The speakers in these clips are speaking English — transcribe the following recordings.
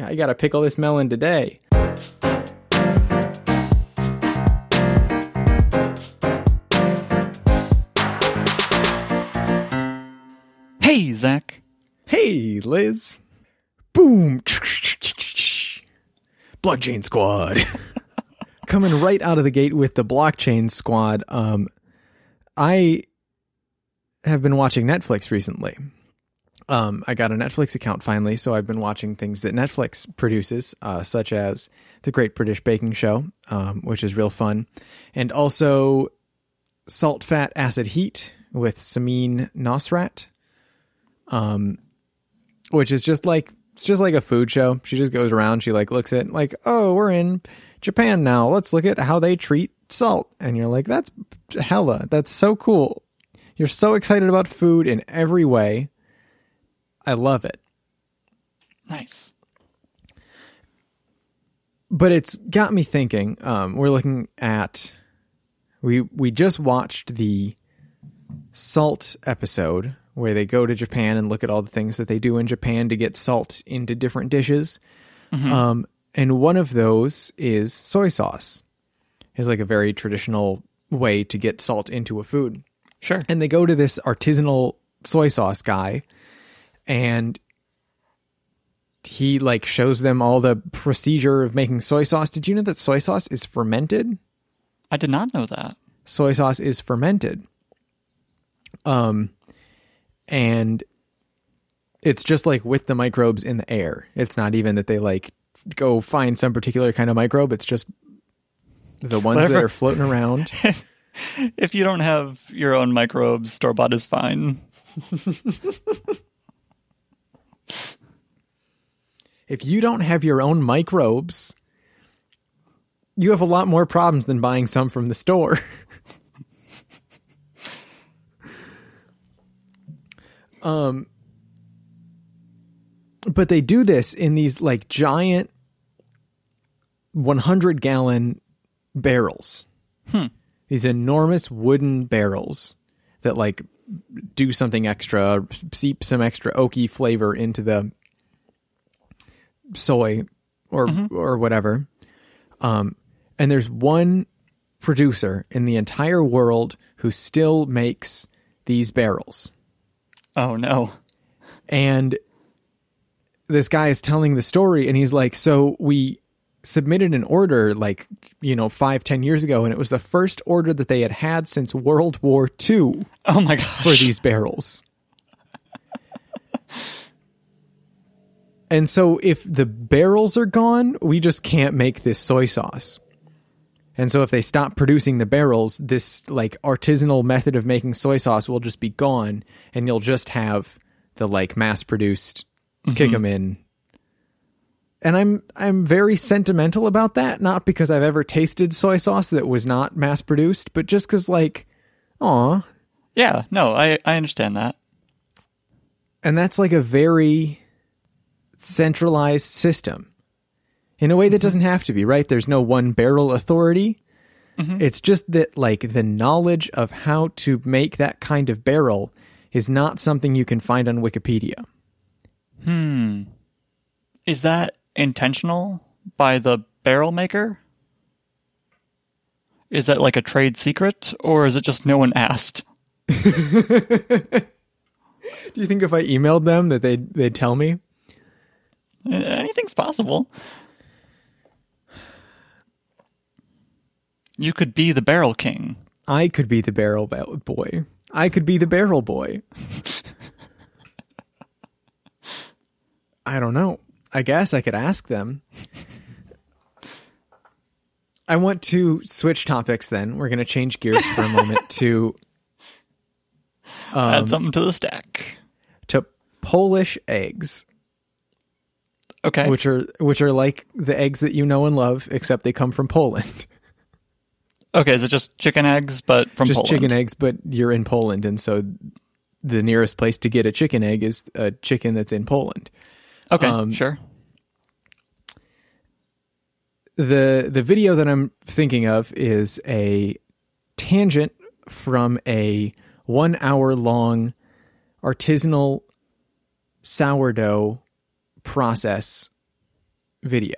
I gotta pickle this melon today. Hey, Zach. Hey, Liz. Boom. Blockchain Squad. Coming right out of the gate with the Blockchain Squad. Um, I have been watching Netflix recently. Um, I got a Netflix account finally, so I've been watching things that Netflix produces, uh, such as The Great British Baking Show, um, which is real fun, and also Salt, Fat, Acid, Heat with Samin Nosrat um, which is just like it's just like a food show. She just goes around, she like looks at like, oh, we're in Japan now. Let's look at how they treat salt, and you're like, that's hella, that's so cool. You're so excited about food in every way. I love it. Nice. But it's got me thinking. Um, we're looking at we we just watched the salt episode where they go to Japan and look at all the things that they do in Japan to get salt into different dishes. Um, and one of those is soy sauce. Is like a very traditional way to get salt into a food. Sure. And they go to this artisanal soy sauce guy and he like shows them all the procedure of making soy sauce. Did you know that soy sauce is fermented? I did not know that. soy sauce is fermented. Um, and it's just like with the microbes in the air. It's not even that they like go find some particular kind of microbe. It's just the ones that are floating around. If you don't have your own microbes, store bought is fine. if you don't have your own microbes, you have a lot more problems than buying some from the store. um but they do this in these like giant 100 gallon barrels. These enormous wooden barrels that like do something extra, seep some extra oaky flavor into the soy or or whatever. Um, and there's one producer in the entire world who still makes these barrels. Oh no. And this guy is telling the story, and he's like, "So we submitted an order like you know five ten years ago, and it was the first order that they had had since World War II Oh my for these barrels." And so if the barrels are gone, we just can't make this soy sauce. And so if they stop producing the barrels, this like artisanal method of making soy sauce will just be gone and you'll just have the like mass produced mm-hmm. Kikkoman. And I'm I'm very sentimental about that, not because I've ever tasted soy sauce that was not mass produced, but just cuz like aw, Yeah, no, I, I understand that. And that's like a very centralized system in a way that doesn't have to be, right? There's no one barrel authority. It's just that, like, the knowledge of how to make that kind of barrel is not something you can find on Wikipedia. Hmm. Is that intentional by the barrel maker? Is that like a trade secret, or is it just no one asked? Do you think if I emailed them that they'd, they'd tell me? Uh, Anything's possible. You could be the barrel king. I could be the barrel ba- boy. I could be the barrel boy. I don't know. I guess I could ask them. I want to switch topics then. We're going to change gears for a moment to Um, Add something to the stack. to Polish eggs, Okay. which are which are like the eggs that you know and love except they come from Poland. okay, is it just chicken eggs, but from Just Poland? chicken eggs, but you're in Poland and so the nearest place to get a chicken egg is a chicken that's in Poland. Okay, um, sure. the the video that I'm thinking of is a tangent from a one hour long artisanal sourdough process video.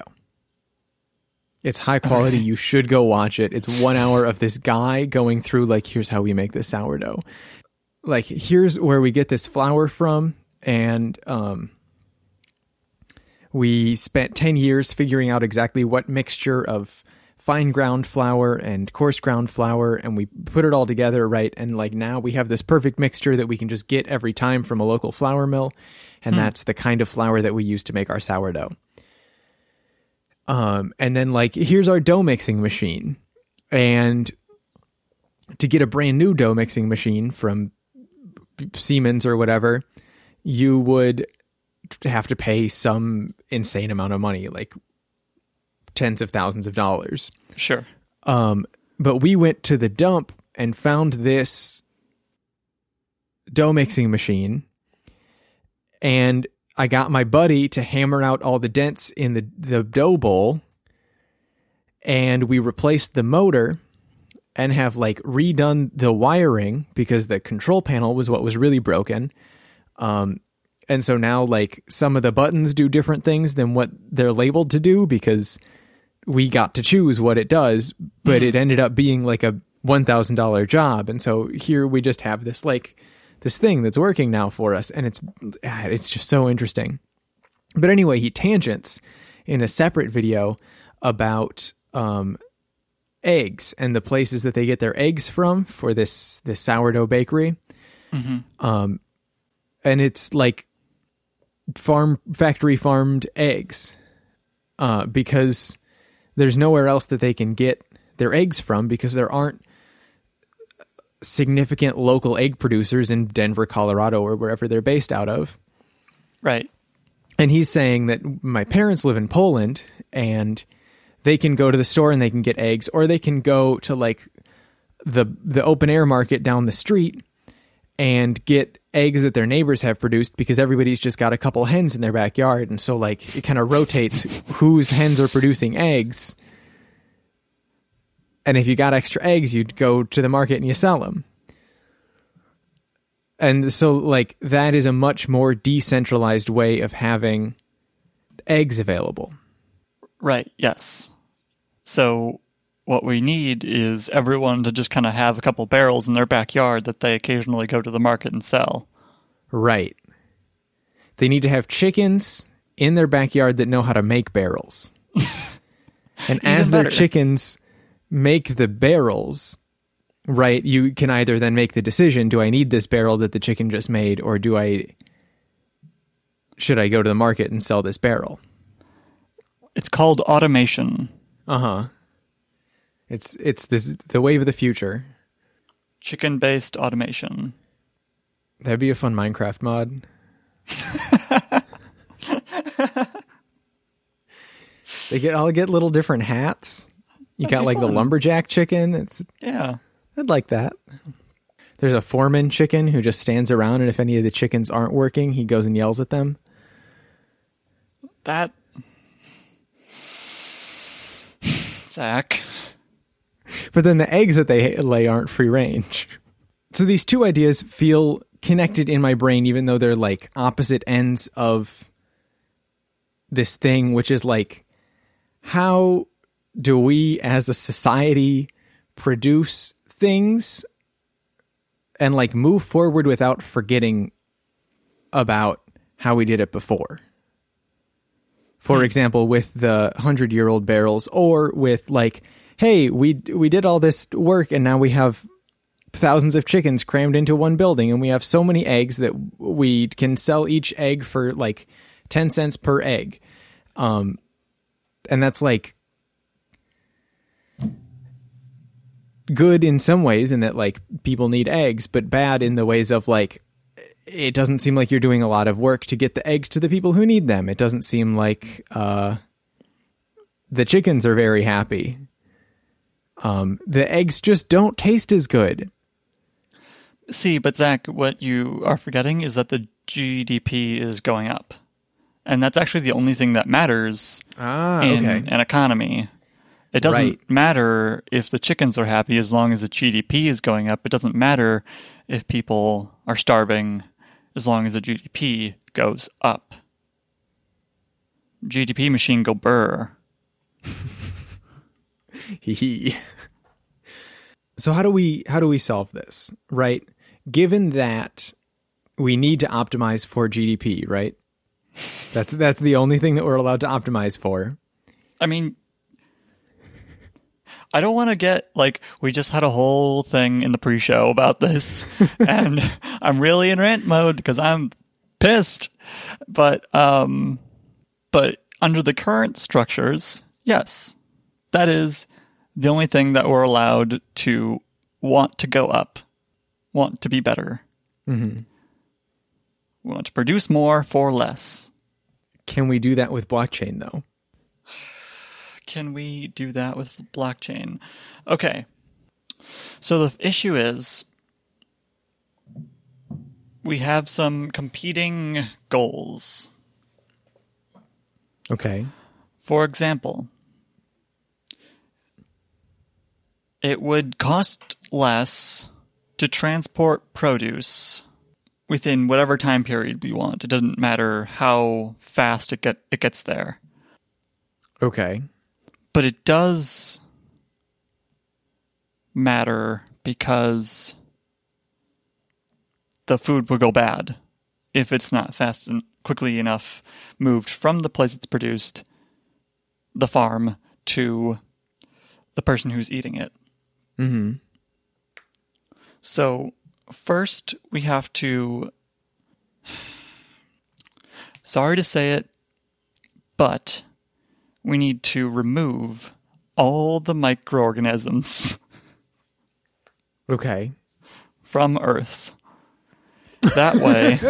It's high quality. You should go watch it. It's one hour of this guy going through like, here's how we make this sourdough. Like, here's where we get this flour from, and um, we spent ten years figuring out exactly what mixture of fine ground flour and coarse ground flour, and we put it all together right. And like now we have this perfect mixture that we can just get every time from a local flour mill, and that's the kind of flour that we use to make our sourdough. Um, and then like here's our dough mixing machine, and to get a brand new dough mixing machine from Siemens or whatever, you would have to pay some insane amount of money, like tens of thousands of dollars. Sure. Um, but we went to the dump and found this dough mixing machine, and I got my buddy to hammer out all the dents in the the dough bowl, and we replaced the motor and have like redone the wiring because the control panel was what was really broken. Um, and so now like some of the buttons do different things than what they're labeled to do because we got to choose what it does, but it ended up being like a one thousand dollar job, and so here we just have this like this thing that's working now for us, and it's ah, it's just so interesting. But anyway, he tangents in a separate video about um, eggs and the places that they get their eggs from for this this sourdough bakery. Um, and it's like farm factory farmed eggs uh, because there's nowhere else that they can get their eggs from because there aren't significant local egg producers in Denver, Colorado, or wherever they're based out of. Right. And he's saying that my parents live in Poland and they can go to the store and they can get eggs, or they can go to like the the open air market down the street and get eggs that their neighbors have produced because everybody's just got a couple hens in their backyard and so like it kind of rotates whose hens are producing eggs and if you got extra eggs you'd go to the market and you sell them and so like that is a much more decentralized way of having eggs available Right. Yes. So what we need is everyone to just kind of have a couple barrels in their backyard that they occasionally go to the market and sell. Right. They need to have chickens in their backyard that know how to make barrels. and as their chickens make the barrels, right, you can either then make the decision do I need this barrel that the chicken just made, or do I. Should I go to the market and sell this barrel? It's called automation. Uh huh. It's it's this the wave of the future. Chicken based automation. That'd be a fun Minecraft mod. they get all get little different hats. You got be like the lumberjack chicken. It's Yeah. I'd like that. There's a foreman chicken who just stands around, and if any of the chickens aren't working, he goes and yells at them. That. Zach. But then the eggs that they lay aren't free range. So these two ideas feel connected in my brain, even though they're like opposite ends of this thing, which is like, how do we as a society produce things and like move forward without forgetting about how we did it before? For hmm. example, with the hundred year old barrels, or with like, hey, we we did all this work and now we have thousands of chickens crammed into one building, and we have so many eggs that we can sell each egg for like ten cents per egg, um, and that's like good in some ways in that like people need eggs, but bad in the ways of like it doesn't seem like you're doing a lot of work to get the eggs to the people who need them. It doesn't seem like uh, the chickens are very happy. Um, the eggs just don't taste as good. See, but Zach, what you are forgetting is that the GDP is going up. And that's actually the only thing that matters Ah, in okay. an economy. It doesn't Right. matter if the chickens are happy as long as the GDP is going up. It doesn't matter if people are starving as long as the GDP goes up. GDP machine go burr. Hee So how do we how do we solve this? Right? Given that we need to optimize for GDP, right? That's that's the only thing that we're allowed to optimize for. I mean, I don't want to get like we just had a whole thing in the pre-show about this, and I'm really in rant mode because I'm pissed. But um, but under the current structures, yes, that is the only thing that we're allowed to want to go up, want to be better. Mm-hmm. We want to produce more for less. Can we do that with blockchain though? Can we do that with blockchain? Okay. So the issue is we have some competing goals. Okay. For example, it would cost less to transport produce within whatever time period we want. It doesn't matter how fast it get it gets there. Okay. But it does matter because the food will go bad if it's not fast and quickly enough moved from the place it's produced, the farm, to the person who's eating it. Mm-hmm. So, first, we have to. Sorry to say it, but we need to remove all the microorganisms Okay. from Earth. That way.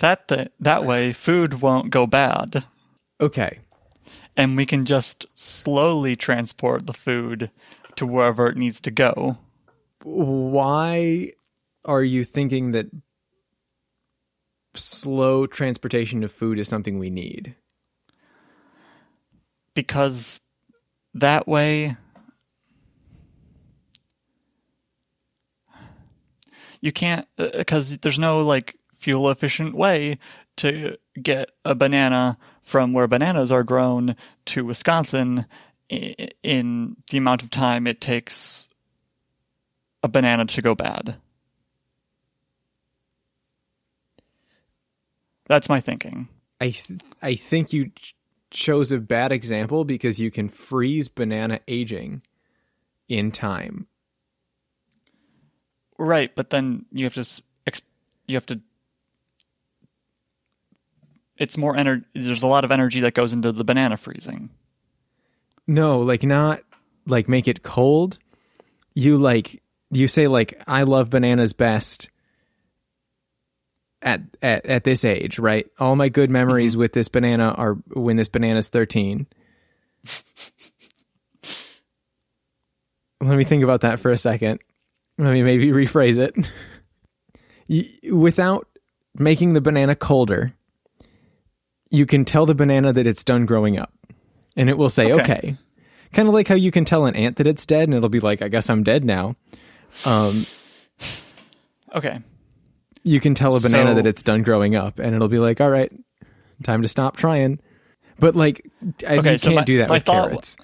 that th- that way food won't go bad Okay. And we can just slowly transport the food to wherever it needs to go. Why are you thinking that slow transportation of food is something we need? because that way you can't uh, because there's no like fuel efficient way to get a banana from where bananas are grown to Wisconsin in the amount of time it takes a banana to go bad. That's my thinking. I th- I think you ch- chose a bad example because you can freeze banana aging in time. Right, but then you have to ex- you have to it's more energy there's a lot of energy that goes into the banana freezing. No, like not like make it cold. You like you say like I love bananas best at at at this age, right? All my good memories mm-hmm. with this banana are when this banana's 13. Let me think about that for a second. Let me maybe rephrase it. Without making the banana colder, you can tell the banana that it's done growing up. And it will say, Okay. okay. Kind of like how you can tell an ant that it's dead and it'll be like, I guess I'm dead now. Um, Okay. you can tell a banana So- that it's done growing up and it'll be like, all right, time to stop trying. But like, I, Okay, you so can't my- do that my with thought- carrots.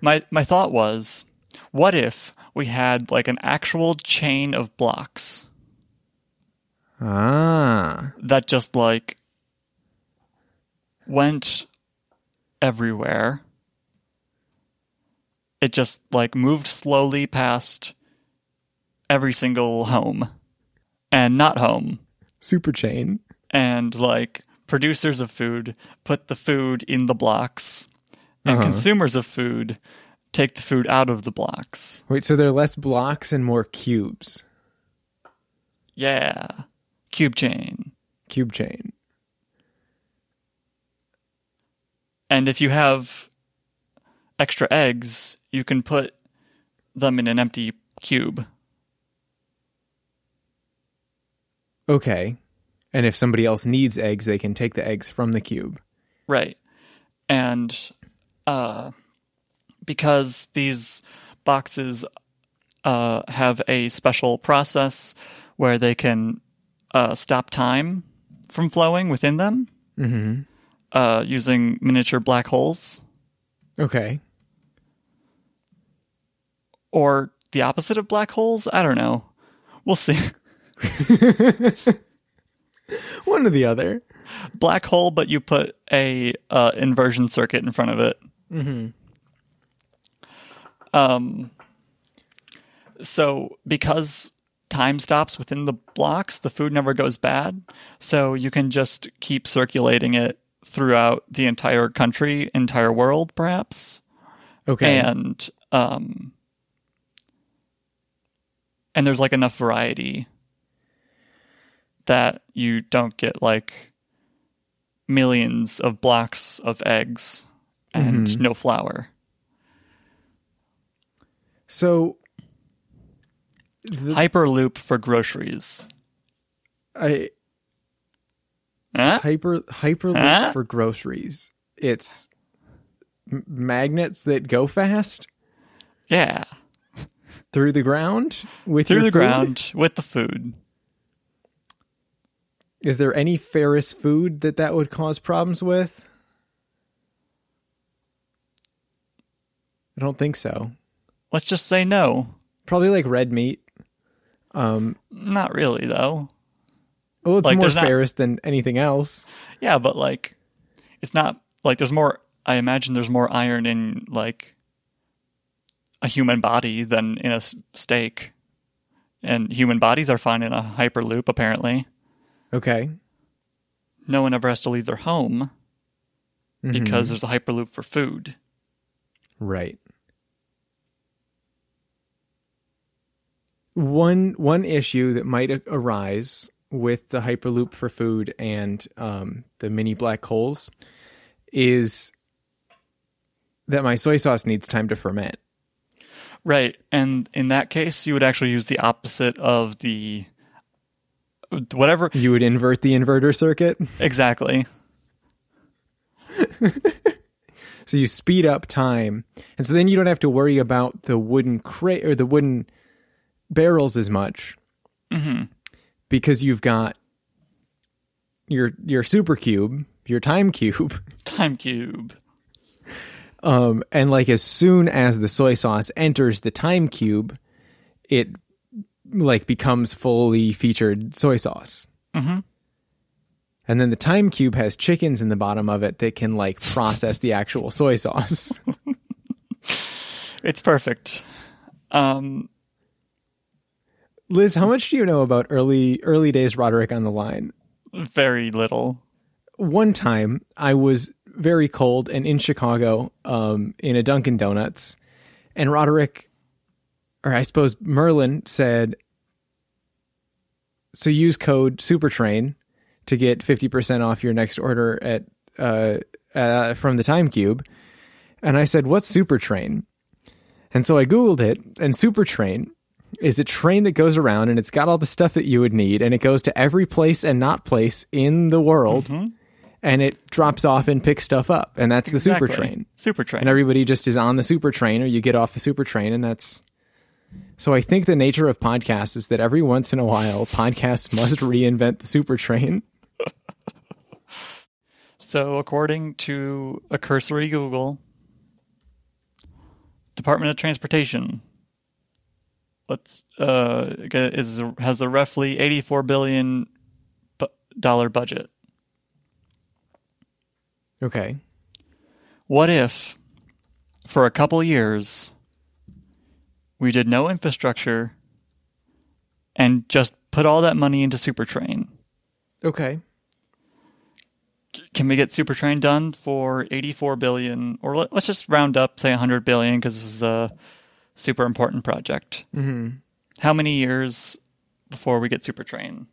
My my thought was what if we had like an actual chain of blocks Ah, that just like went everywhere. It just like moved slowly past every single home and not home. super chain. And like producers of food put the food in the blocks, and Uh-huh. consumers of food take the food out of the blocks. Wait, so there are less blocks and more cubes. Yeah. Cube chain. Cube chain. And if you have extra eggs, you can put them in an empty cube. Okay. And if somebody else needs eggs, they can take the eggs from the cube. Right. And uh, because these boxes uh, have a special process where they can uh, stop time from flowing within them Mm-hmm. Uh, using miniature black holes, Okay. or the opposite of black holes. I don't know. We'll see. One or the other. black hole, but you put a uh, inversion circuit in front of it. Mm-hmm. Um, so because time stops within the blocks, the food never goes bad. So you can just keep circulating it throughout the entire country, entire world, perhaps. Okay. And um, and there's like enough variety that you don't get like millions of blocks of eggs and Mhm. no flour. so the, Hyperloop for groceries. I Huh? hyper hyperloop Huh? for groceries. It's m- magnets that go fast Yeah. through the ground with Through your the food? ground with the food. Is there any ferrous food that that would cause problems with? I don't think so. Let's just say no. Probably like red meat. Um, Not really though. Well, it's Like, more not- ferrous than anything else. Yeah, but like it's not like there's more I imagine there's more iron in like a human body than in a steak. And human bodies are fine in a hyperloop apparently. Okay. No one ever has to leave their home Mhm. because there's a hyperloop for food. Right. One one issue that might arise with the hyperloop for food and um, the mini black holes is that my soy sauce needs time to ferment. Right. And in that case, you would actually use the opposite of the whatever You would invert the inverter circuit, exactly. so you speed up time, and so then you don't have to worry about the wooden crate or the wooden barrels as much hmm because you've got your your super cube, your time cube. Time cube. Um, and like as soon as the soy sauce enters the time cube, it like becomes fully featured soy sauce. Mhm. And then the time cube has chickens in the bottom of it that can like process the actual soy sauce. It's perfect. Um Liz, how much do you know about early early days Roderick on the line? very little. One time I was very cold and in Chicago, um, in a Dunkin' Donuts, and Roderick, or I suppose Merlin said, "So use code SuperTrain to get fifty percent off your next order at uh, uh, from the Time Cube." And I said, "What's SuperTrain?" And so I googled it, and SuperTrain is a train that goes around and it's got all the stuff that you would need, and it goes to every place and not place in the world mm-hmm. and it drops off and picks stuff up, and that's the super Exactly. train. Super train. And everybody just is on the super train, or you get off the super train, and that's. So I think the nature of podcasts is that every once in a while, podcasts must reinvent the super train. So, according to a cursory Google, Department of Transportation, what's uh is has a roughly 84 billion dollar budget. Okay. What if, for a couple years, we did no infrastructure and just put all that money into Supertrain? Okay. Can we get Supertrain done for 84 billion, or let, let's just round up, say 100 billion, because this is a super important project? hmm How many years before we get Supertrain?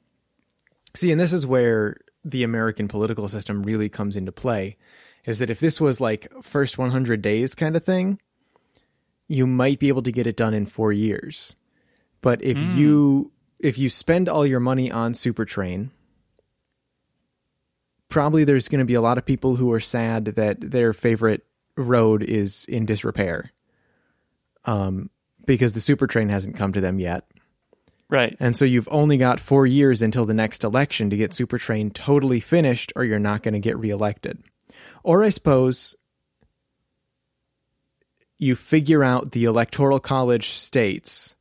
See, and this is where the American political system really comes into play. Is that if this was like first 100 days kind of thing, you might be able to get it done in four years. But if you if you spend all your money on Supertrain, probably there's going to be a lot of people who are sad that their favorite road is in disrepair, um, because the Supertrain hasn't come to them yet Right. And so you've only got four years until the next election to get Supertrain totally finished, or you're not going to get reelected. Or I suppose you figure out the electoral college states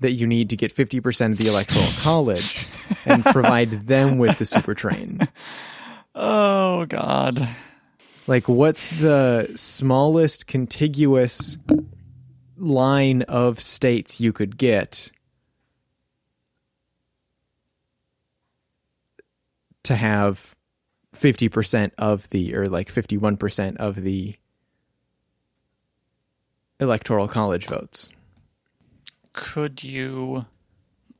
that you need to get 50% of the electoral college and provide them with the Supertrain. Oh God. Like, what's the smallest contiguous line of states you could get to have 50% of the, or like 51% of the electoral college votes? Could you?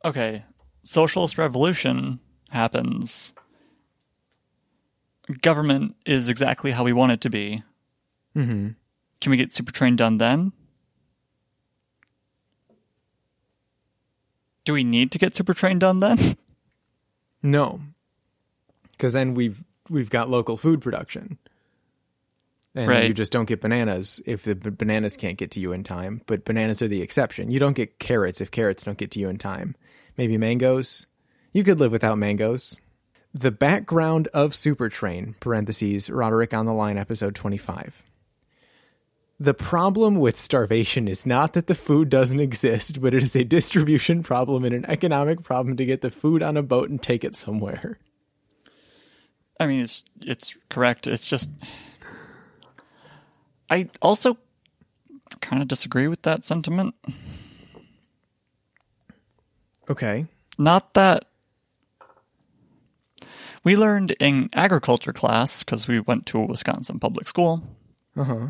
Okay, socialist revolution happens. Government is exactly how we want it to be. Mm-hmm. Can we get Supertrain done then? Do we need to get Supertrain done then? No, because then we've we've got local food production, and Right. you just don't get bananas if the b- bananas can't get to you in time. But bananas are the exception. You don't get carrots if carrots don't get to you in time. Maybe mangoes. You could live without mangoes. The background of Supertrain (parentheses Roderick on the line episode twenty five). The problem with starvation is not that the food doesn't exist, but it is a distribution problem and an economic problem to get the food on a boat and take it somewhere. I mean, it's it's correct. It's just I also kind of disagree with that sentiment. Okay. Not that we learned in agriculture class because we went to a Wisconsin public school Uh huh.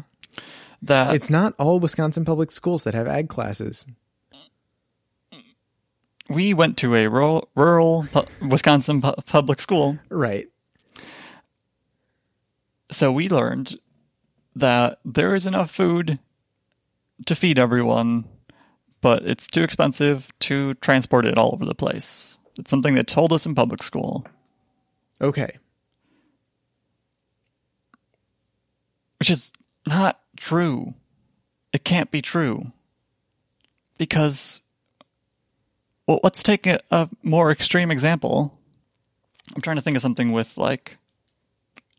That It's not all Wisconsin public schools that have ag classes. we went to a rural, rural pu- Wisconsin pu- public school, Right. so we learned that there is enough food to feed everyone, but it's too expensive to transport it all over the place. It's something they told us in public school, Okay. which is not true. It can't be true. Because, well, let's take a, a more extreme example. I'm trying to think of something with like,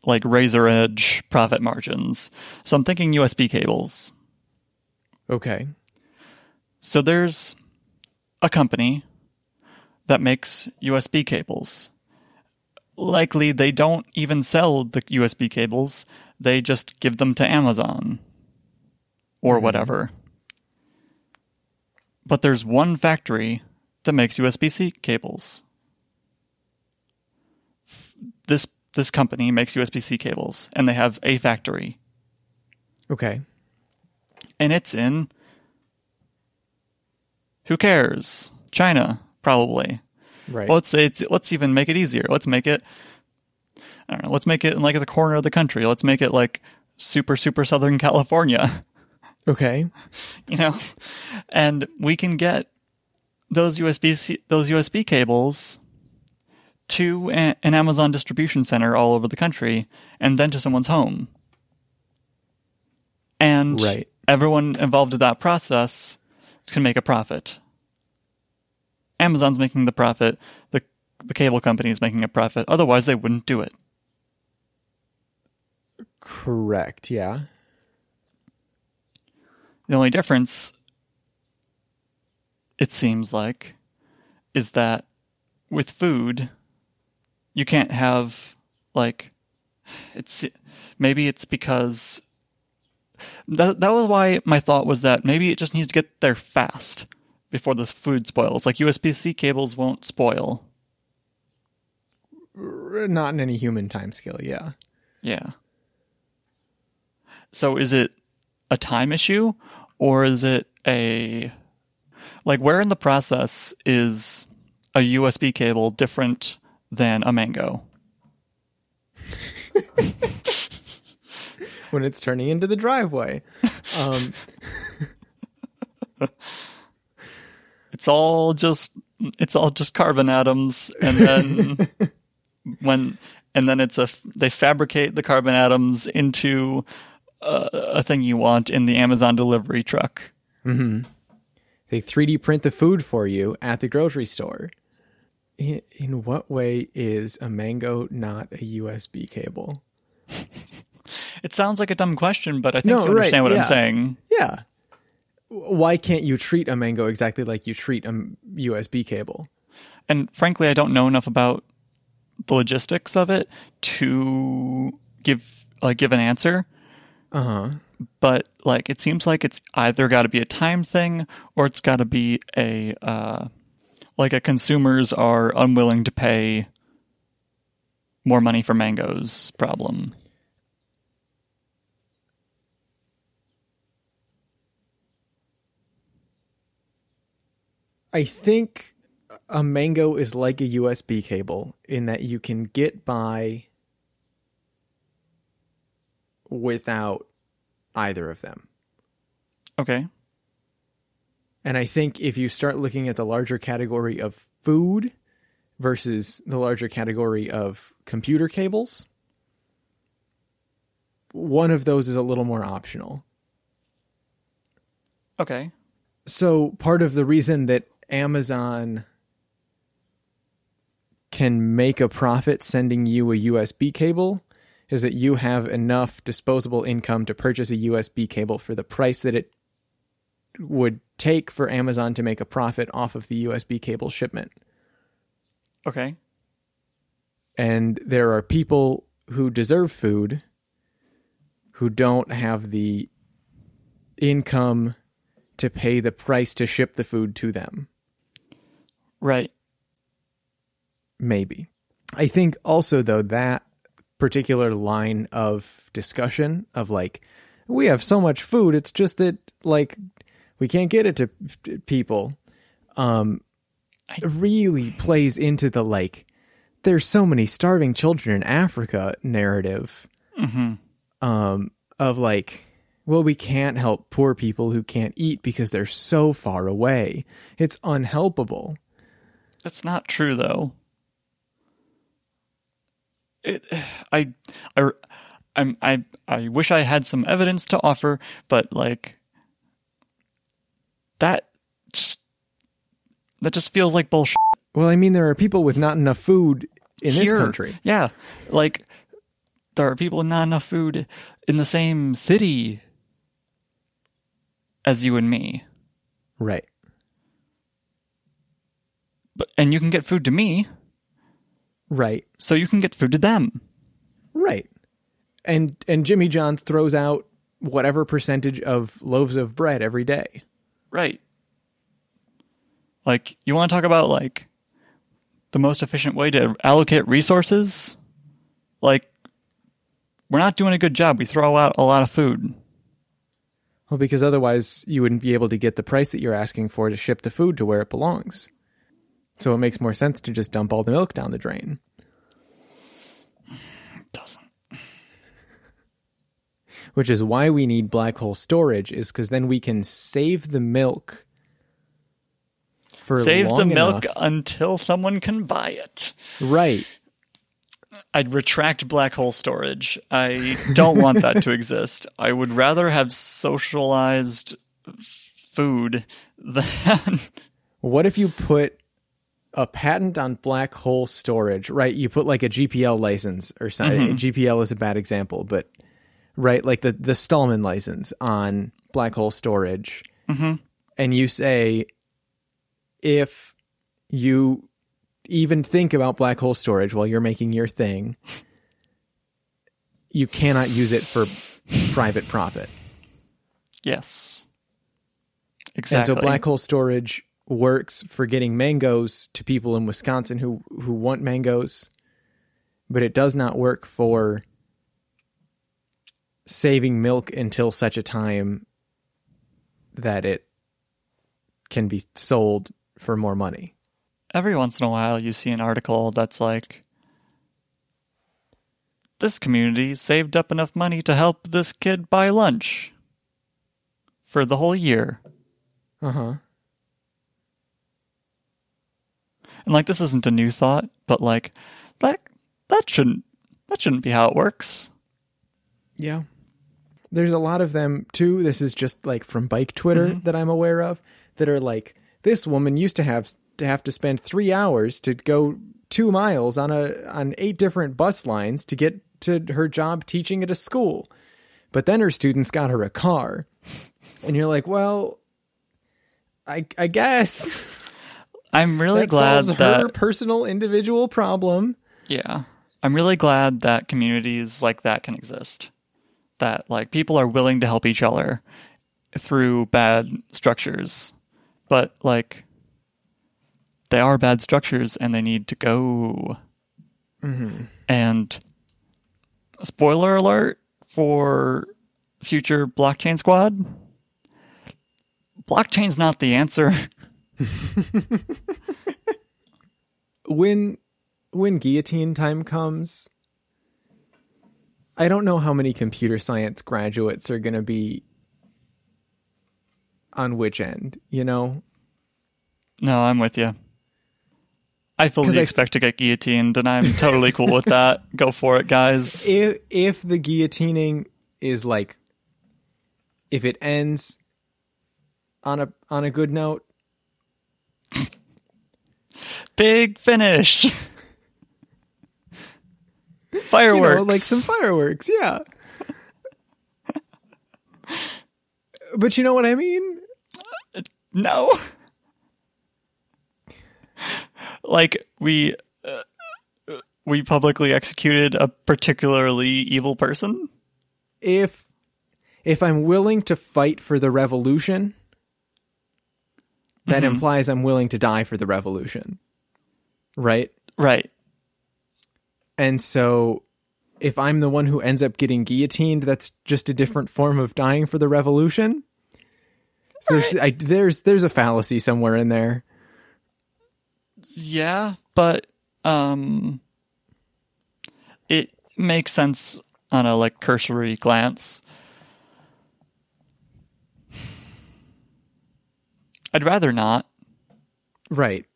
like razor edge profit margins. So I'm thinking USB cables. Okay. So there's a company that makes USB cables. Likely they don't even sell the USB cables, they just give them to Amazon or mm-hmm. whatever. But there's one factory that makes USB C cables. This this company makes USB C cables and they have a factory Okay. and it's in who cares china probably Right. well, let's say it's, let's even make it easier let's make it i don't know let's make it in like the corner of the country. Let's make it like super super southern california. Okay. you know? And we can get those usb those usb cables to a- an amazon distribution center all over the country and then to someone's home. And Right. everyone involved in that process can make a profit. Amazon's making the profit. The the cable company is making a profit. Otherwise they wouldn't do it Correct. Yeah. The only difference, it seems like, is that with food, you can't have, like, it's maybe it's because that, that was why my thought was that maybe it just needs to get there fast before this food spoils. Like USB C cables won't spoil. Not in any human time scale. Yeah. Yeah. So is it a time issue or is it a like where in the process is a USB cable different than a mango? When it's turning into the driveway. Um, It's all just it's all just carbon atoms and then when and then it's a they fabricate the carbon atoms into a, a thing you want in the Amazon delivery truck. Mm-hmm. They 3D print the food for you at the grocery store. In, in what way is a mango not a USB cable? It sounds like a dumb question, but I think No, you understand right, what yeah. I'm saying. Yeah. Why can't you treat a mango exactly like you treat a USB cable? And frankly, I don't know enough about the logistics of it to give like give an answer. Uh huh. But like, it seems like it's either got to be a time thing or it's got to be a uh, like a consumers are unwilling to pay more money for mangoes problem. I think a mango is like a USB cable in that you can get by without either of them. Okay. And I think if you start looking at the larger category of food versus the larger category of computer cables, one of those is a little more optional. Okay. So part of the reason that Amazon can make a profit sending you a USB cable is that you have enough disposable income to purchase a USB cable for the price that it would take for Amazon to make a profit off of the USB cable shipment. Okay. And there are people who deserve food who don't have the income to pay the price to ship the food to them. Right. Maybe. I think also though that particular line of discussion of like we have so much food it's just that like we can't get it to p- people um really plays into the like there's so many starving children in Africa narrative um of like well we can't help poor people who can't eat because they're so far away. It's unhelpable. That's not true, though. It, I, I, I'm, I, I wish I had some evidence to offer, but like that, just that just feels like bullshit. well i mean there are people with not enough food in this country. Yeah, like there are people with not enough food in the same city as you and me, right. But and you can get food to me, right so you can get food to them. Right. And and Jimmy John's throws out whatever percentage of loaves of bread every day. Right. Like, you want to talk about, like, the most efficient way to allocate resources? Like, we're not doing a good job. We throw out a lot of food. Well, because otherwise you wouldn't be able to get the price that you're asking for to ship the food to where it belongs. So it makes more sense to just dump all the milk down the drain. Doesn't. Which is why we need black hole storage, is because then we can save the milk for Save the milk enough- until someone can buy it. Right. I'd retract black hole storage. I don't want that to exist. I would rather have socialized food than. What if you put a patent on black hole storage, right? You put like a GPL license or something. Mm-hmm. GPL is a bad example, but right, like the the Stallman license on black hole storage, mm-hmm. and you say if you even think about black hole storage while you're making your thing, you cannot use it for private profit. Yes. And Exactly. so black hole storage works for getting mangoes to people in Wisconsin who who want mangoes, but it does not work for saving milk until such a time that it can be sold for more money. every once in a while you see an article that's like this community saved up enough money to help this kid buy lunch for the whole year Uh-huh. And like this isn't a new thought but like that that shouldn't that shouldn't be how it works Yeah. There's a lot of them too. This is just like from bike Twitter mm-hmm. that I'm aware of. that are like this woman used to have to have to spend 3 hours to go 2 miles on a on eight different bus lines to get to her job teaching at a school. But then her students got her a car. And you're like, "Well, I I guess I'm really that glad solves that her personal individual problem." Yeah. I'm really glad that communities like that can exist. That like people are willing to help each other through bad structures. But like they are bad structures and they need to go. Mm-hmm. And spoiler alert for future blockchain squad. Blockchain's not the answer. when when guillotine time comes i don't know how many computer science graduates are going to be on which end you know No, I'm with you. I fully I- expect to get guillotined, and I'm totally cool with that. Go for it, guys. if if the guillotining is like if it ends on a on a good note Big finish. you Fireworks. know like some fireworks yeah but you know what i mean no. like we uh, we publicly executed a particularly evil person. if if I'm willing to fight for the revolution, that implies I'm willing to die for the revolution. Right? Right. And so if I'm the one who ends up getting guillotined, that's just a different form of dying for the revolution. There's I, there's there's a fallacy somewhere in there. Yeah, but um it makes sense on a like cursory glance. I'd rather not, Right.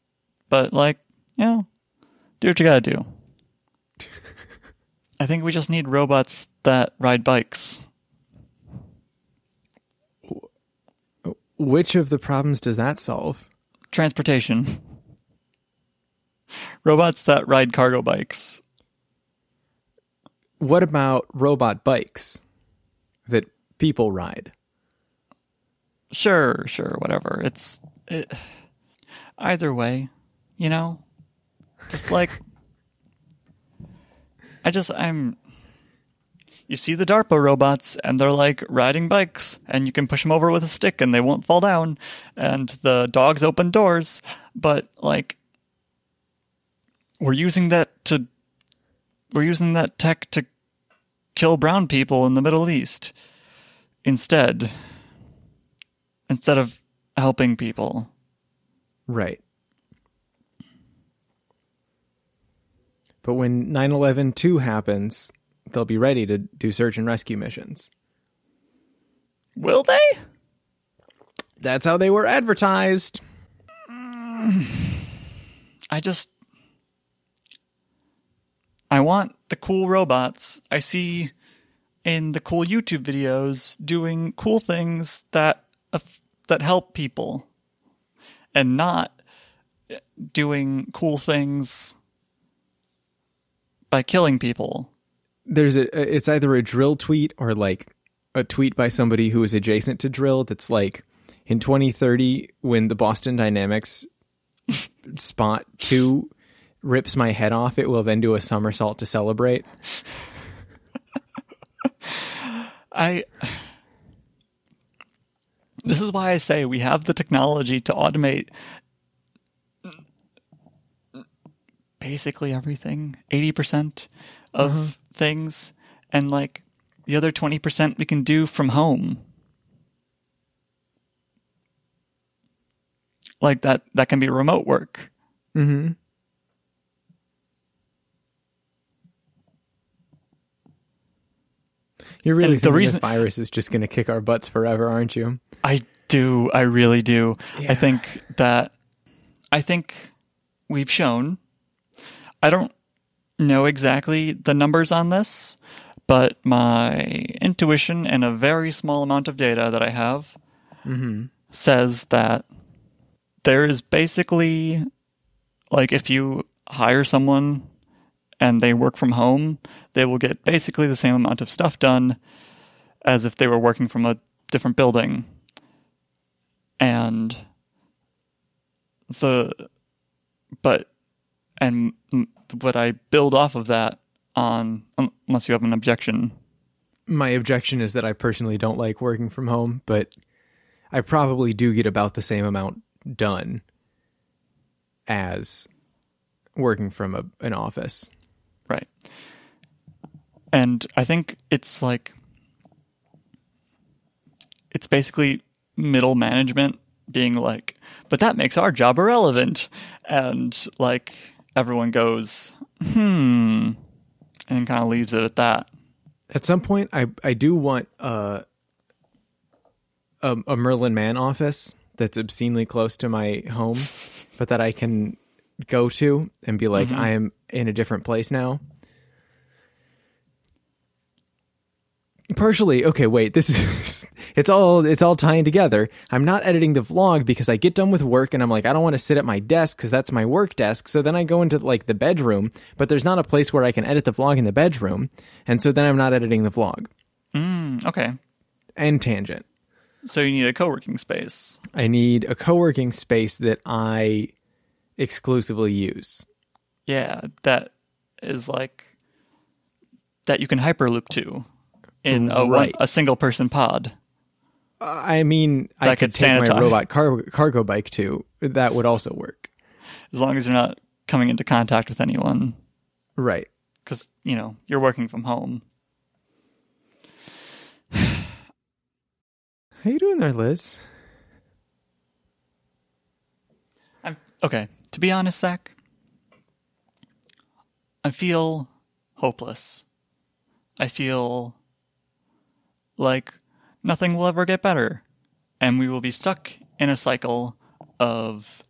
but like, you know, do what you gotta do. I think we just need robots that ride bikes. Which of the problems does that solve? Transportation. robots that ride cargo bikes. What about robot bikes that people ride? Sure, sure, whatever. It's it, either way, you know. Just like I just I'm you see the DARPA robots and they're like riding bikes and you can push them over with a stick and they won't fall down and the dogs open doors, but like we're using that to we're using that tech to kill brown people in the Middle East instead instead of helping people. Right. But when 9 11 2 happens, they'll be ready to do search and rescue missions. Will they? That's how they were advertised. I just I want the cool robots I see in the cool YouTube videos doing cool things that that help people and not doing cool things by killing people. There's a it's either a dril tweet or like a tweet by somebody who is adjacent to dril that's like in 2030 when the Boston Dynamics spot 2 rips my head off, it will then do a somersault to celebrate. I This is why I say we have the technology to automate basically everything, 80% of things and like the other 20% we can do from home. Like that that can be remote work. Mhm. You're really the thinking reason- this virus is just going to kick our butts forever, aren't you? I do. I really do. Yeah. I think that I think we've shown. I don't know exactly the numbers on this, but my intuition and a very small amount of data that I have mm-hmm. says that there is basically like if you hire someone and they work from home, they will get basically the same amount of stuff done as if they were working from a different building. And the but and what I build off of that on unless you have an objection. My objection is that I personally don't like working from home, but I probably do get about the same amount done as working from a, an office. Right. And I think it's like it's basically middle management being like, but that makes our job irrelevant. And like everyone goes, hmm, and kind of leaves it at that. At some point, I, I do want uh, a, a Merlin Mann office that's obscenely close to my home, but that I can go to and be like, I am in a different place now. Partially, okay, wait, this is it's all it's all tying together. I'm not editing the vlog because I get done with work and I'm like, I don't want to sit at my desk because that's my work desk. So then I go into like the bedroom, but there's not a place where I can edit the vlog in the bedroom, and so then I'm not editing the vlog. Mm, okay. And tangent. So you need a co-working space. I need a co-working space that I exclusively use. Yeah, that is like that you can hyperloop to in a one, Right. a single person pod. I mean, I could could take my robot car- cargo bike too. That would also work. As long as you're not coming into contact with anyone Right. cuz you know, you're working from home. How you doing there, Liz? I'm okay. To be honest, Zach, I feel hopeless. I feel like nothing will ever get better, and we will be stuck in a cycle of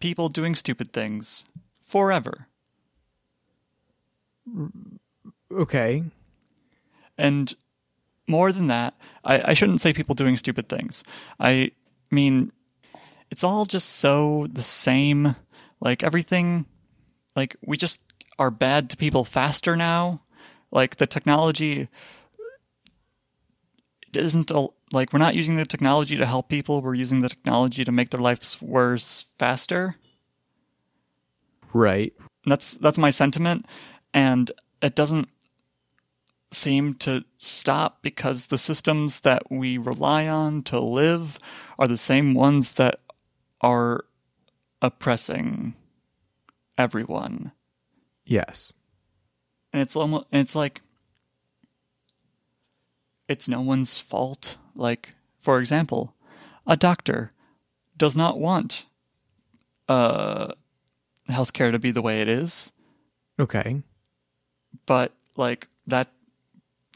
people doing stupid things forever. Okay. And more than that, I, I shouldn't say people doing stupid things. I mean, it's all just so the same. Like everything, like we just are bad to people faster now. Like the technology isn't a, like we're not using the technology to help people. We're using the technology to make their lives worse faster. Right. And that's that's my sentiment, and it doesn't seem to stop because the systems that we rely on to live are the same ones that are oppressing everyone. Yes. And it's almost it's like it's no one's fault. Like, for example, a doctor does not want uh healthcare to be the way it is. Okay. but like that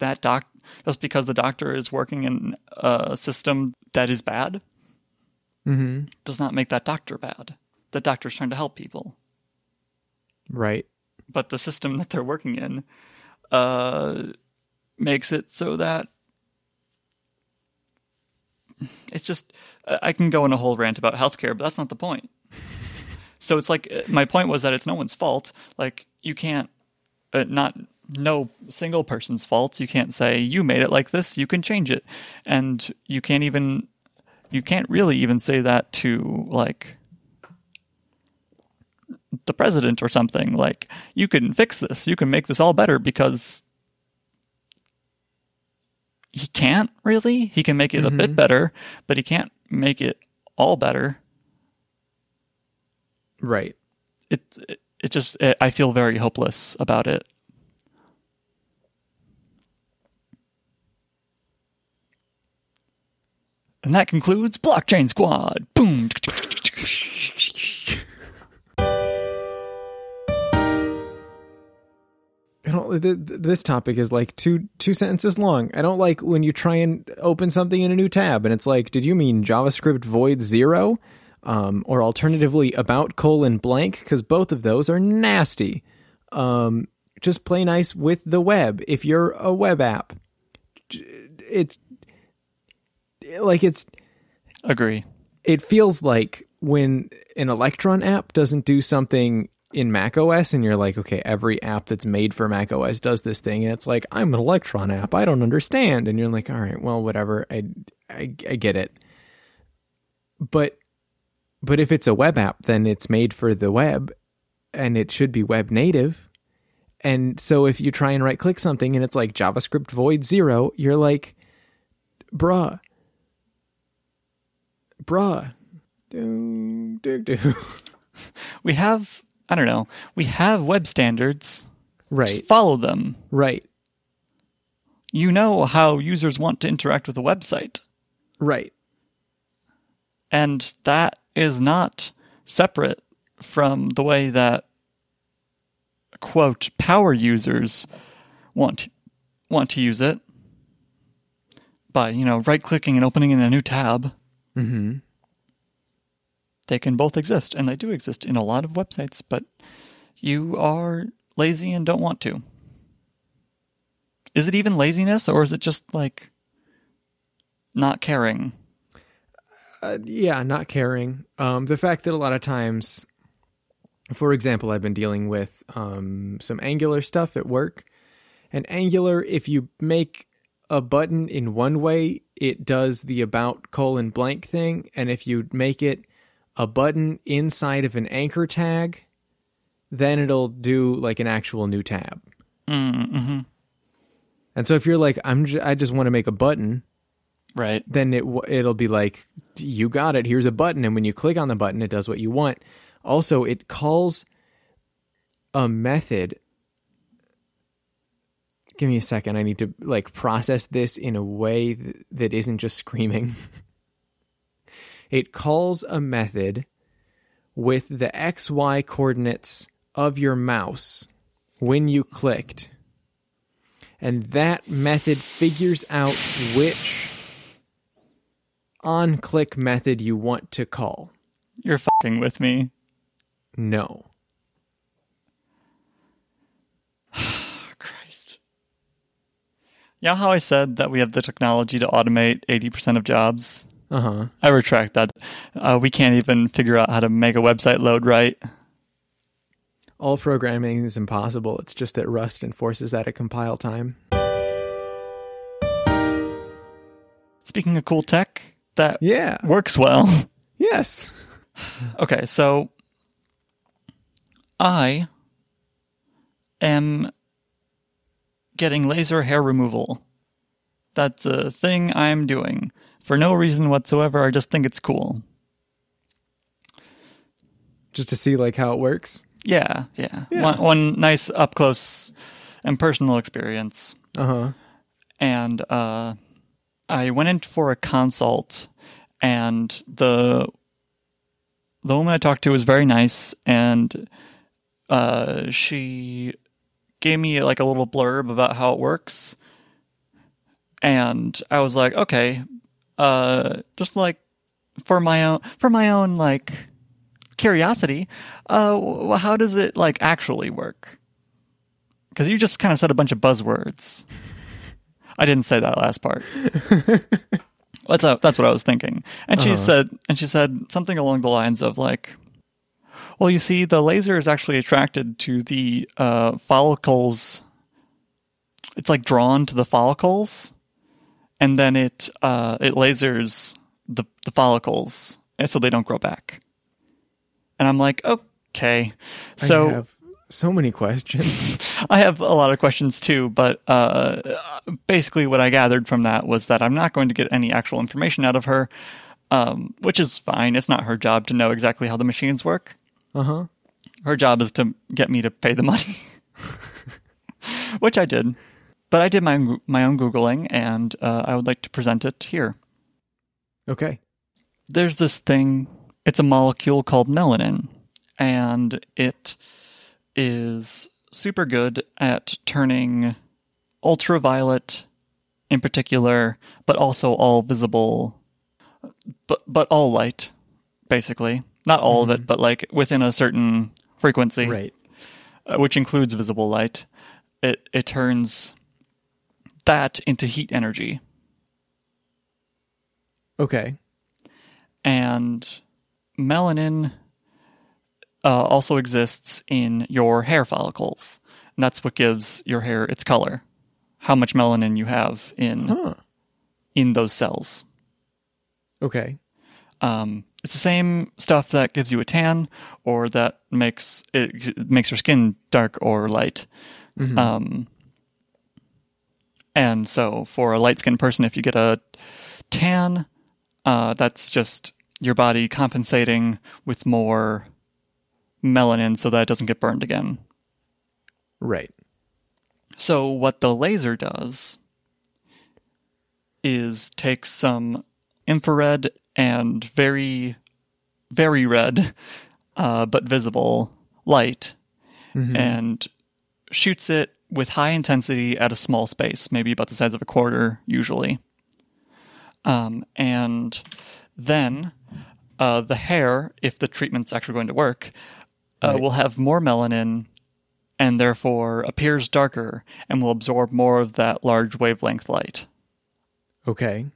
that doc just because the doctor is working in a system that is bad Mm-hmm. does not make that doctor bad the doctor's trying to help people Right. but the system that they're working in uh makes it so that it's just I can go in a whole rant about healthcare, but that's not the point. so it's like uh, my point was that it's no one's fault. Like you can't uh, not no single person's fault. You can't say you made it like this. You can change it, and you can't even you can't really even say that to like the president or something. Like you can fix this. You can make this all better because he can't really. He can make it a bit mm-hmm. better, but he can't make it all better. Right. It it, it just it, I feel very hopeless about it. And that concludes Blockchain Squad. Boom. I don't. Th- th- this topic is like two two sentences long. I don't like when you try and open something in a new tab and it's like, did you mean JavaScript void zero, um, or alternatively about colon blank? Because both of those are nasty. Um, just play nice with the web. If you're a web app, it's like it's Agree. it feels like when an Electron app doesn't do something in Mac OS and you're like, okay, every app that's made for Mac OS does this thing and it's like, I'm an Electron app. I don't understand. And you're like, all right, well, whatever. I I, I get it. But but if it's a web app, then it's made for the web and it should be web native. And so if you try and right click something and it's like JavaScript void zero, you're like, bruh, bruh, do, do, do. We have, I don't know, we have web standards. Just Right, follow them. right, You know how users want to interact with a website. right. And that is not separate from the way that quote power users want want to use it by you know right clicking and opening in a new tab. Mm-hmm. They can both exist, and they do exist in a lot of websites, but you are lazy and don't want to. Is it even laziness, or is it just like not caring? uh, yeah, not caring. Um, the fact that a lot of times, for example, I've been dealing with um, some Angular stuff at work, and Angular, if you make a button in one way, it does the about colon blank thing, and if you make it a button inside of an anchor tag, then it'll do like an actual new tab. Mm-hmm. And so if you're like, I'm, j- I just want to make a button, Right. then it w- it'll be like you got it here's a button and when you click on the button it does what you want also it calls a method give me a second i need to like process this in a way th- that isn't just screaming it calls a method with the xy coordinates of your mouse when you clicked and that method figures out which on click method you want to call. You're fucking with me. No. You know how I said that we have the technology to automate 80% of jobs? Uh huh. I retract that. Uh, we can't even figure out how to make a website load right. All programming is impossible. It's just that Rust enforces that at compile time. Speaking of cool tech, that Yeah. works well. Yes. Okay, so I am getting laser hair removal. That's a thing I'm doing for no reason whatsoever. I just think it's cool. Just to see like how it works. Yeah, yeah. Yeah. One, one nice up close and personal experience. Uh huh. and uh, I went in for a consult, and the the woman I talked to was very nice, and uh, she gave me like a little blurb about how it works, and I was like, okay, uh, just like for my own for my own like curiosity, uh, how does it like actually work? Because you just kind of said a bunch of buzzwords. I didn't say that last part. that's a, that's what I was thinking. And she Uh-huh. said, and she said something along the lines of like, "Well, you see, the laser is actually attracted to the uh, follicles. It's like drawn to the follicles, and then it uh, it lasers the the follicles, and so they don't grow back." And I'm like, okay, so I have so many questions. I have a lot of questions too, but uh, basically, what I gathered from that was that I'm not going to get any actual information out of her, um, which is fine. It's not her job to know exactly how the machines work. Uh huh. Her job is to get me to pay the money, which I did. But I did my own, my own googling, and uh, I would like to present it here. Okay. there's this thing it's a molecule called melanin and it is super good at turning ultraviolet in particular but also all visible but but all light basically not all of it but like within a certain frequency Right. uh, which includes visible light it it turns that into heat energy Okay. and melanin uh, also exists in your hair follicles. And that's what gives your hair its color. How much melanin you have in Huh. in those cells. Okay. Um, it's the same stuff that gives you a tan or that makes it, makes your skin dark or light. Um, and so for a light skinned person, if you get a tan, uh, that's just your body compensating with more melanin so that it doesn't get burned again. Right. So what the laser does is take some infrared and very, very red, uh, but visible light and shoots it with high intensity at a small space, maybe about the size of a quarter, usually. Um, and then uh, the hair, if the treatment's actually going to work, uh, Right. will have more melanin and therefore appears darker and will absorb more of that large wavelength light. Okay.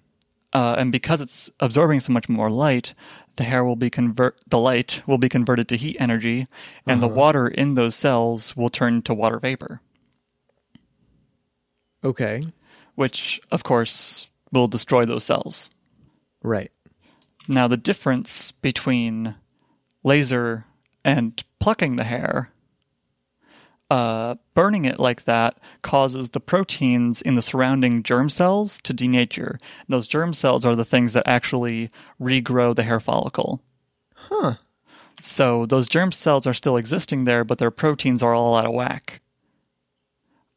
Uh, and because it's absorbing so much more light, the hair will be convert the light will be converted to heat energy, and the water in those cells will turn to water vapor, Okay. which of course will destroy those cells. Right. Now, the difference between laser and plucking the hair, uh, burning it like that causes the proteins in the surrounding germ cells to denature. Those germ cells are the things that actually regrow the hair follicle. Huh. So those germ cells are still existing there, but their proteins are all out of whack.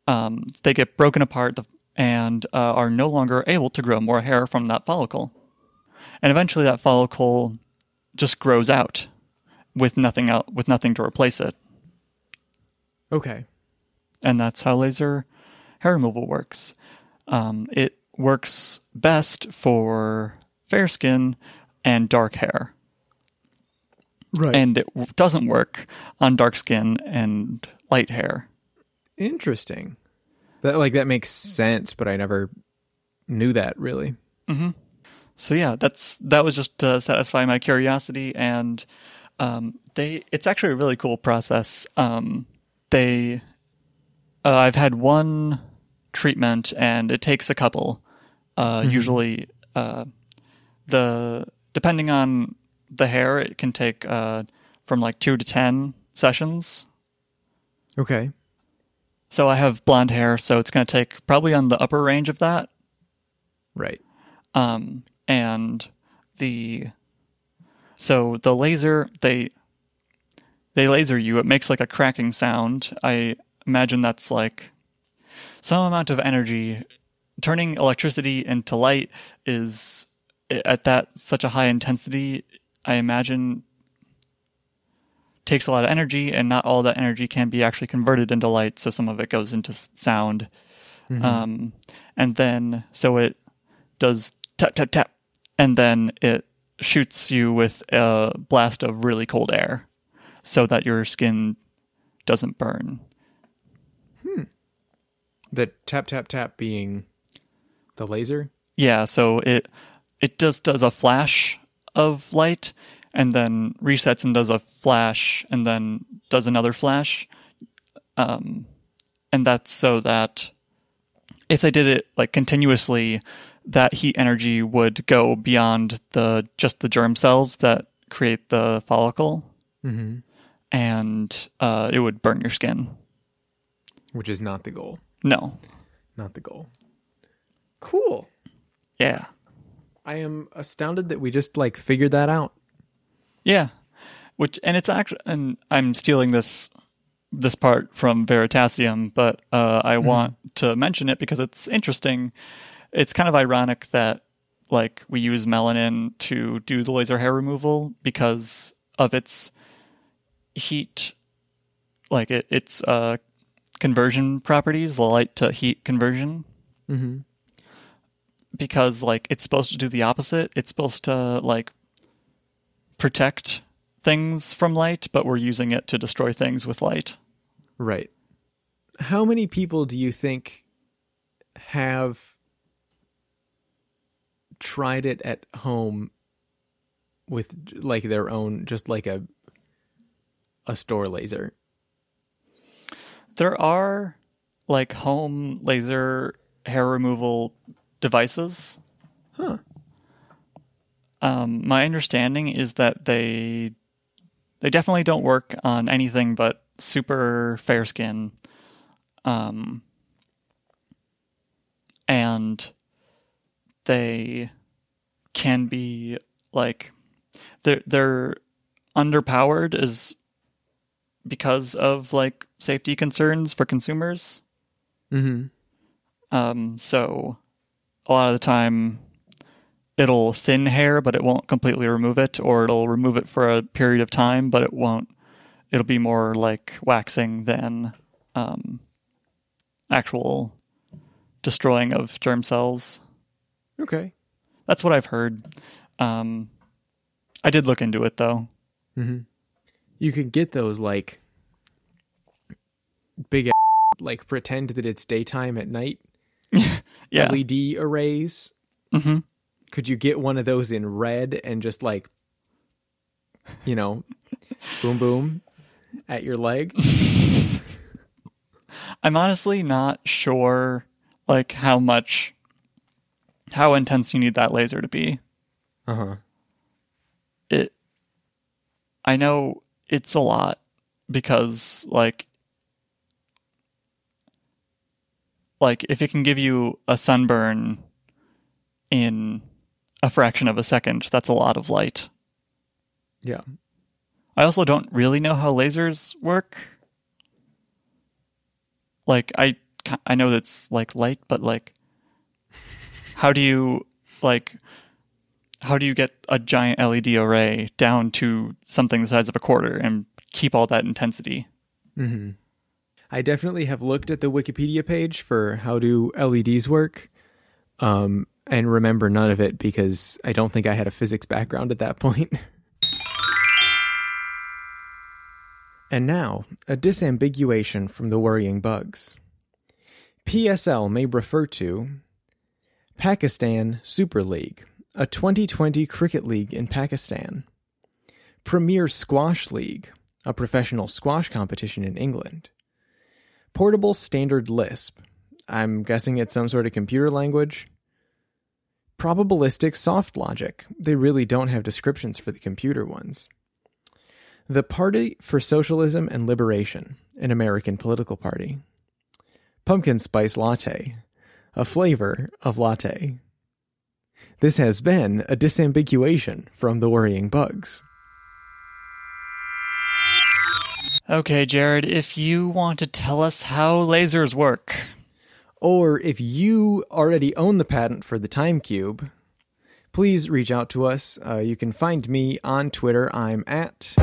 Um, they get broken apart and uh, are no longer able to grow more hair from that follicle. And eventually, that follicle just grows out with nothing out, with nothing to replace it. Okay. And that's how laser hair removal works. Um, it works best for fair skin and dark hair. Right. and it doesn't work on dark skin and light hair. Interesting. That like that makes sense, but I never knew that really. So yeah, that's that was just to satisfy my curiosity, and um, they it's actually a really cool process. Um, they uh, I've had one treatment, and it takes a couple. Uh, Usually, uh, the depending on the hair, it can take uh, from like two to ten sessions. Okay. So I have blonde hair, so it's going to take probably on the upper range of that. Right. um, and the so the laser they they laser you it makes like a cracking sound. I imagine that's like some amount of energy. Turning electricity into light is at that such a high intensity i imagine takes a lot of energy and not all that energy can be actually converted into light so some of it goes into sound. Um, and then so it does tap tap tap and then it shoots you with a blast of really cold air so that your skin doesn't burn The tap tap tap being the laser. yeah so it it just does a flash of light and then resets and does a flash and then does another flash um and that's so that if they did it like continuously that heat energy would go beyond the just the germ cells that create the follicle Mm-hmm. And uh, it would burn your skin Which is not the goal. no Not the goal. Cool. yeah I am astounded that we just like figured that out. Yeah, which and it's actually and I'm stealing this this part from Veritasium, but uh, I want to mention it because it's interesting. It's kind of ironic that like we use melanin to do the laser hair removal because of its heat, like it, its uh, conversion properties, the light to heat conversion. Mm-hmm. Because like it's supposed to do the opposite. It's supposed to like protect things from light, but we're using it to destroy things with light. Right. How many people do you think have tried it at home with like their own, just like a a store laser. There are like home laser hair removal devices. Huh. Um, my understanding is that they they definitely don't work on anything but super fair skin. Um, and they can be like they're they're underpowered is because of like safety concerns for consumers. Mm-hmm. Um, so a lot of the time it'll thin hair, but it won't completely remove it, or it'll remove it for a period of time, but it won't. It'll be more like waxing than um, actual destroying of germ cells. Okay. That's what I've heard. Um, I did look into it though. Mm-hmm. You could get those like big, like pretend that it's daytime at night Yeah. LED arrays. hmm Could you get one of those in red and just like, you know, boom boom at your leg? I'm honestly not sure like how much how intense you need that laser to be. Uh huh. It I know it's a lot because like like if it can give you a sunburn in a fraction of a second, that's a lot of light. Yeah. I also don't really know how lasers work. Like I I know that's like light, but like how do you like how do you get a giant LED array down to something the size of a quarter and keep all that intensity? Mm-hmm. I definitely have looked at the Wikipedia page for how do LEDs work, um, and remember none of it because I don't think I had a physics background at that point. and now, a disambiguation from the worrying bugs. PSL may refer to Pakistan Super League, a 2020 cricket league in Pakistan. Premier Squash League, a professional squash competition in England. Portable Standard Lisp. I'm guessing it's some sort of computer language. Probabilistic Soft Logic. They really don't have descriptions for the computer ones. The Party for Socialism and Liberation, an American political party. Pumpkin Spice Latte, a flavor of latte. This has been a disambiguation from the worrying bugs. Okay, Jared, if you want to tell us how lasers work. Or if you already own the patent for the time cube, please reach out to us. Uh, you can find me on Twitter. I'm at